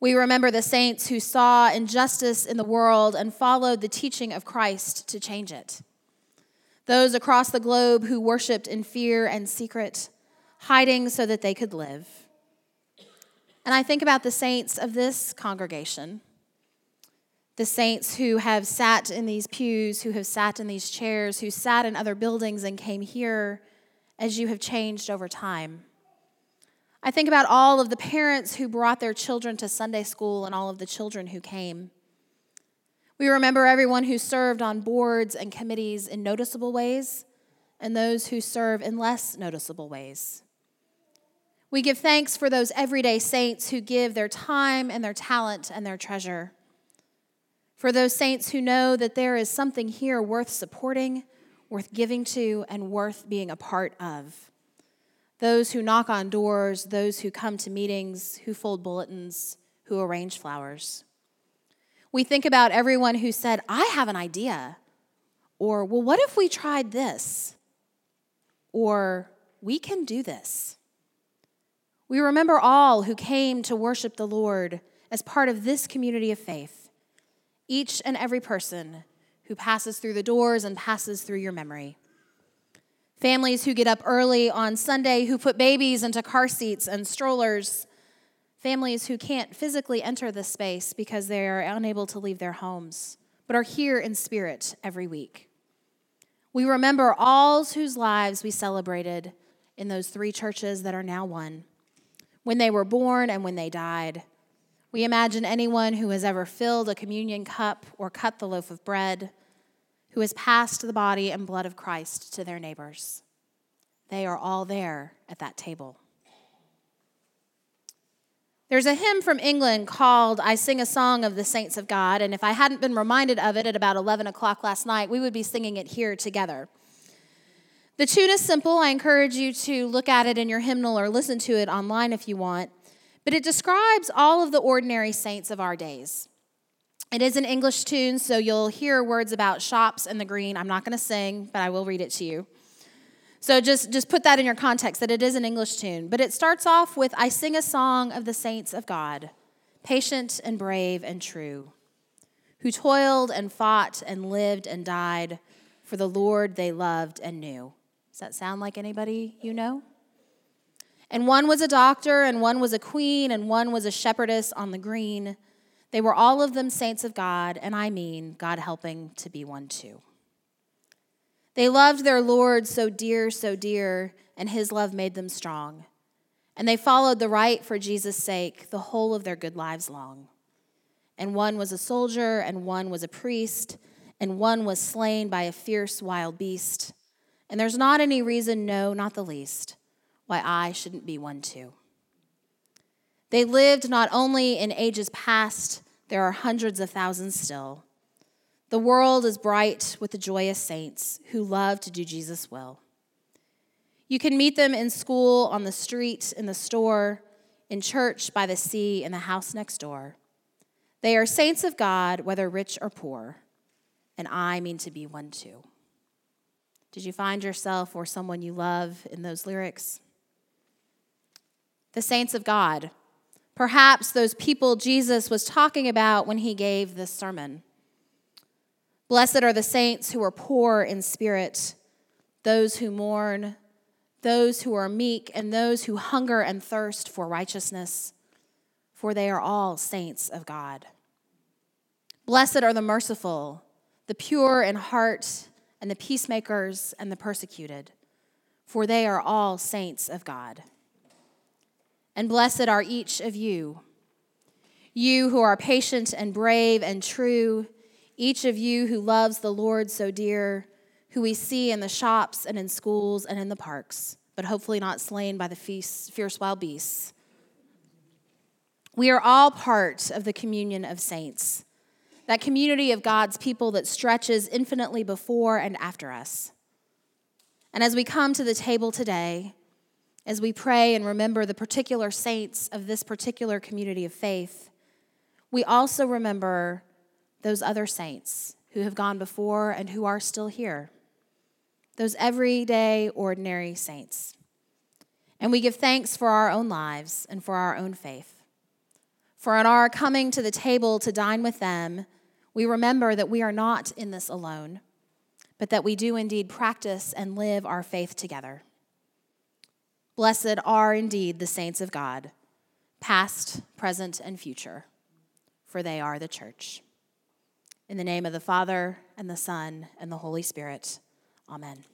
We remember the saints who saw injustice in the world and followed the teaching of Christ to change it. Those across the globe who worshiped in fear and secret, hiding so that they could live. And I think about the saints of this congregation, the saints who have sat in these pews, who have sat in these chairs, who sat in other buildings and came here as you have changed over time. I think about all of the parents who brought their children to Sunday school and all of the children who came. We remember everyone who served on boards and committees in noticeable ways and those who serve in less noticeable ways. We give thanks for those everyday saints who give their time and their talent and their treasure. For those saints who know that there is something here worth supporting, worth giving to, and worth being a part of. Those who knock on doors, those who come to meetings, who fold bulletins, who arrange flowers. We think about everyone who said, I have an idea. Or, well, what if we tried this? Or, we can do this. We remember all who came to worship the Lord as part of this community of faith, each and every person who passes through the doors and passes through your memory. Families who get up early on Sunday, who put babies into car seats and strollers. Families who can't physically enter this space because they are unable to leave their homes, but are here in spirit every week. We remember all whose lives we celebrated in those three churches that are now one when they were born and when they died. We imagine anyone who has ever filled a communion cup or cut the loaf of bread, who has passed the body and blood of Christ to their neighbors. They are all there at that table. There's a hymn from England called I Sing a Song of the Saints of God, and if I hadn't been reminded of it at about 11 o'clock last night, we would be singing it here together. The tune is simple. I encourage you to look at it in your hymnal or listen to it online if you want. But it describes all of the ordinary saints of our days. It is an English tune, so you'll hear words about shops and the green. I'm not going to sing, but I will read it to you. So just, just put that in your context that it is an English tune. But it starts off with I sing a song of the saints of God, patient and brave and true, who toiled and fought and lived and died for the Lord they loved and knew. Does that sound like anybody you know? And one was a doctor, and one was a queen, and one was a shepherdess on the green. They were all of them saints of God, and I mean, God helping to be one too. They loved their Lord so dear, so dear, and his love made them strong. And they followed the right for Jesus' sake the whole of their good lives long. And one was a soldier, and one was a priest, and one was slain by a fierce wild beast. And there's not any reason, no, not the least, why I shouldn't be one too. They lived not only in ages past, there are hundreds of thousands still. The world is bright with the joyous saints who love to do Jesus' will. You can meet them in school, on the street, in the store, in church, by the sea, in the house next door. They are saints of God, whether rich or poor, and I mean to be one too. Did you find yourself or someone you love in those lyrics? The saints of God, perhaps those people Jesus was talking about when he gave this sermon. Blessed are the saints who are poor in spirit, those who mourn, those who are meek, and those who hunger and thirst for righteousness, for they are all saints of God. Blessed are the merciful, the pure in heart and the peacemakers and the persecuted, for they are all saints of God. And blessed are each of you, you who are patient and brave and true, each of you who loves the Lord so dear, who we see in the shops and in schools and in the parks, but hopefully not slain by the fierce wild beasts. We are all part of the communion of saints that community of God's people that stretches infinitely before and after us. And as we come to the table today, as we pray and remember the particular saints of this particular community of faith, we also remember those other saints who have gone before and who are still here, those everyday, ordinary saints. And we give thanks for our own lives and for our own faith For in our coming to the table to dine with them, we remember that we are not in this alone, but that we do indeed practice and live our faith together. Blessed are indeed the saints of God, past, present, and future, for they are the church. In the name of the Father, and the Son, and the Holy Spirit, amen.